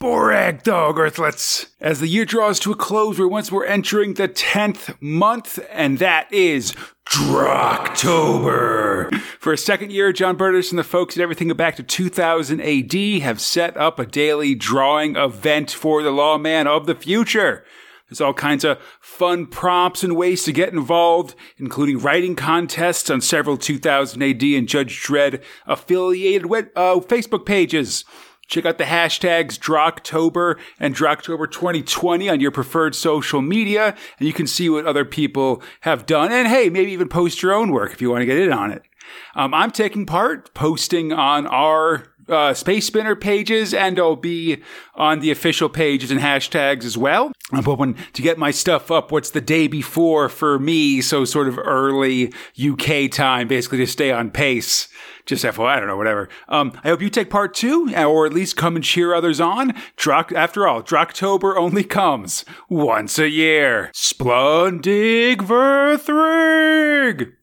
Borag Thungg Earthlets. As the year draws to a close, we're once more entering the 10th month, and that is Drokktober. For a second year, John Burtis and the folks at Everything Back to 2000 AD have set up a daily drawing event for the lawman of the future. There's all kinds of fun prompts and ways to get involved, including writing contests on several 2000 AD and Judge Dredd affiliated uh, Facebook pages. Check out the hashtags Drokktober and Drokktober 2020 on your preferred social media, and you can see what other people have done. And hey, maybe even post your own work if you want to get in on it. Um, I'm taking part, posting on our uh, Space Spinner pages, and I'll be on the official pages and hashtags as well. I'm hoping to get my stuff up. What's the day before for me? So sort of early UK time, basically to stay on pace. Just FYI, I don't know, whatever. Um, I hope you take part too, or at least come and cheer others on. Drokk, after all, Drokktober only comes once a year. Splundig vur Thrigg!